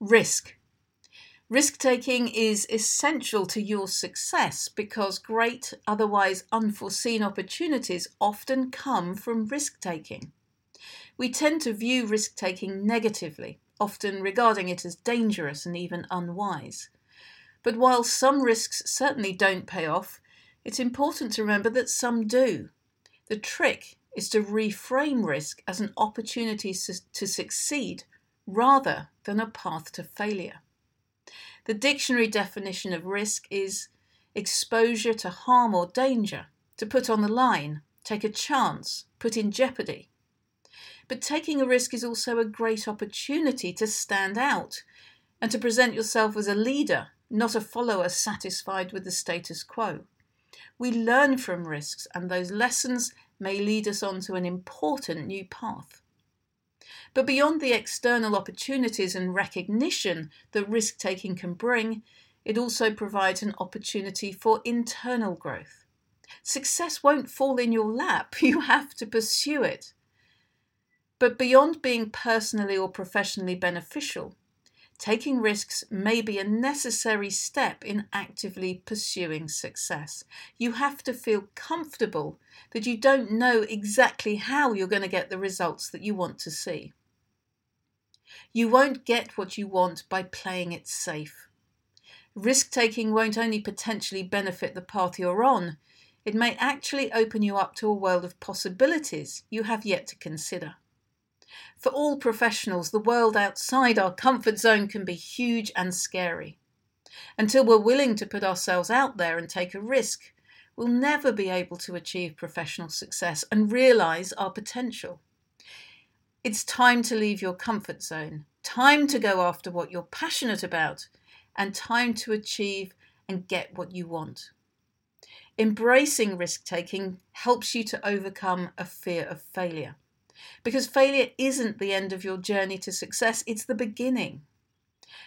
Risk. Risk taking is essential to your success because great, otherwise unforeseen opportunities often come from risk taking. We tend to view risk taking negatively, often regarding it as dangerous and even unwise. But while some risks certainly don't pay off, it's important to remember that some do. The trick is to reframe risk as an opportunity to succeed rather than a path to failure. The dictionary definition of risk is exposure to harm or danger, to put on the line, take a chance, put in jeopardy. But taking a risk is also a great opportunity to stand out and to present yourself as a leader, not a follower satisfied with the status quo. We learn from risks, and those lessons may lead us on to an important new path. But beyond the external opportunities and recognition that risk taking can bring, it also provides an opportunity for internal growth. Success won't fall in your lap, you have to pursue it. But beyond being personally or professionally beneficial, taking risks may be a necessary step in actively pursuing success. You have to feel comfortable that you don't know exactly how you're going to get the results that you want to see. You won't get what you want by playing it safe. Risk taking won't only potentially benefit the path you're on, it may actually open you up to a world of possibilities you have yet to consider. For all professionals, the world outside our comfort zone can be huge and scary. Until we're willing to put ourselves out there and take a risk, we'll never be able to achieve professional success and realize our potential. It's time to leave your comfort zone, time to go after what you're passionate about, and time to achieve and get what you want. Embracing risk taking helps you to overcome a fear of failure. Because failure isn't the end of your journey to success, it's the beginning.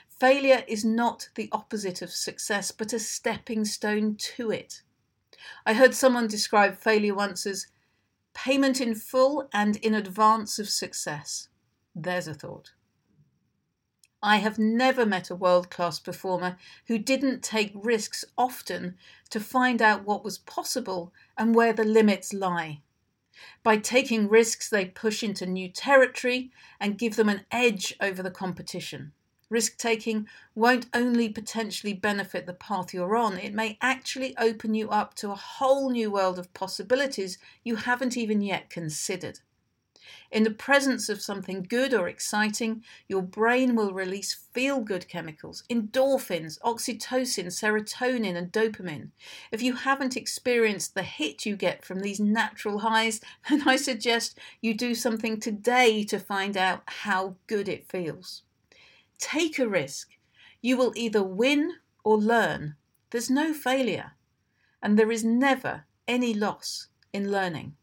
Failure is not the opposite of success, but a stepping stone to it. I heard someone describe failure once as Payment in full and in advance of success. There's a thought. I have never met a world class performer who didn't take risks often to find out what was possible and where the limits lie. By taking risks, they push into new territory and give them an edge over the competition. Risk taking won't only potentially benefit the path you're on, it may actually open you up to a whole new world of possibilities you haven't even yet considered. In the presence of something good or exciting, your brain will release feel good chemicals, endorphins, oxytocin, serotonin, and dopamine. If you haven't experienced the hit you get from these natural highs, then I suggest you do something today to find out how good it feels. Take a risk. You will either win or learn. There's no failure, and there is never any loss in learning.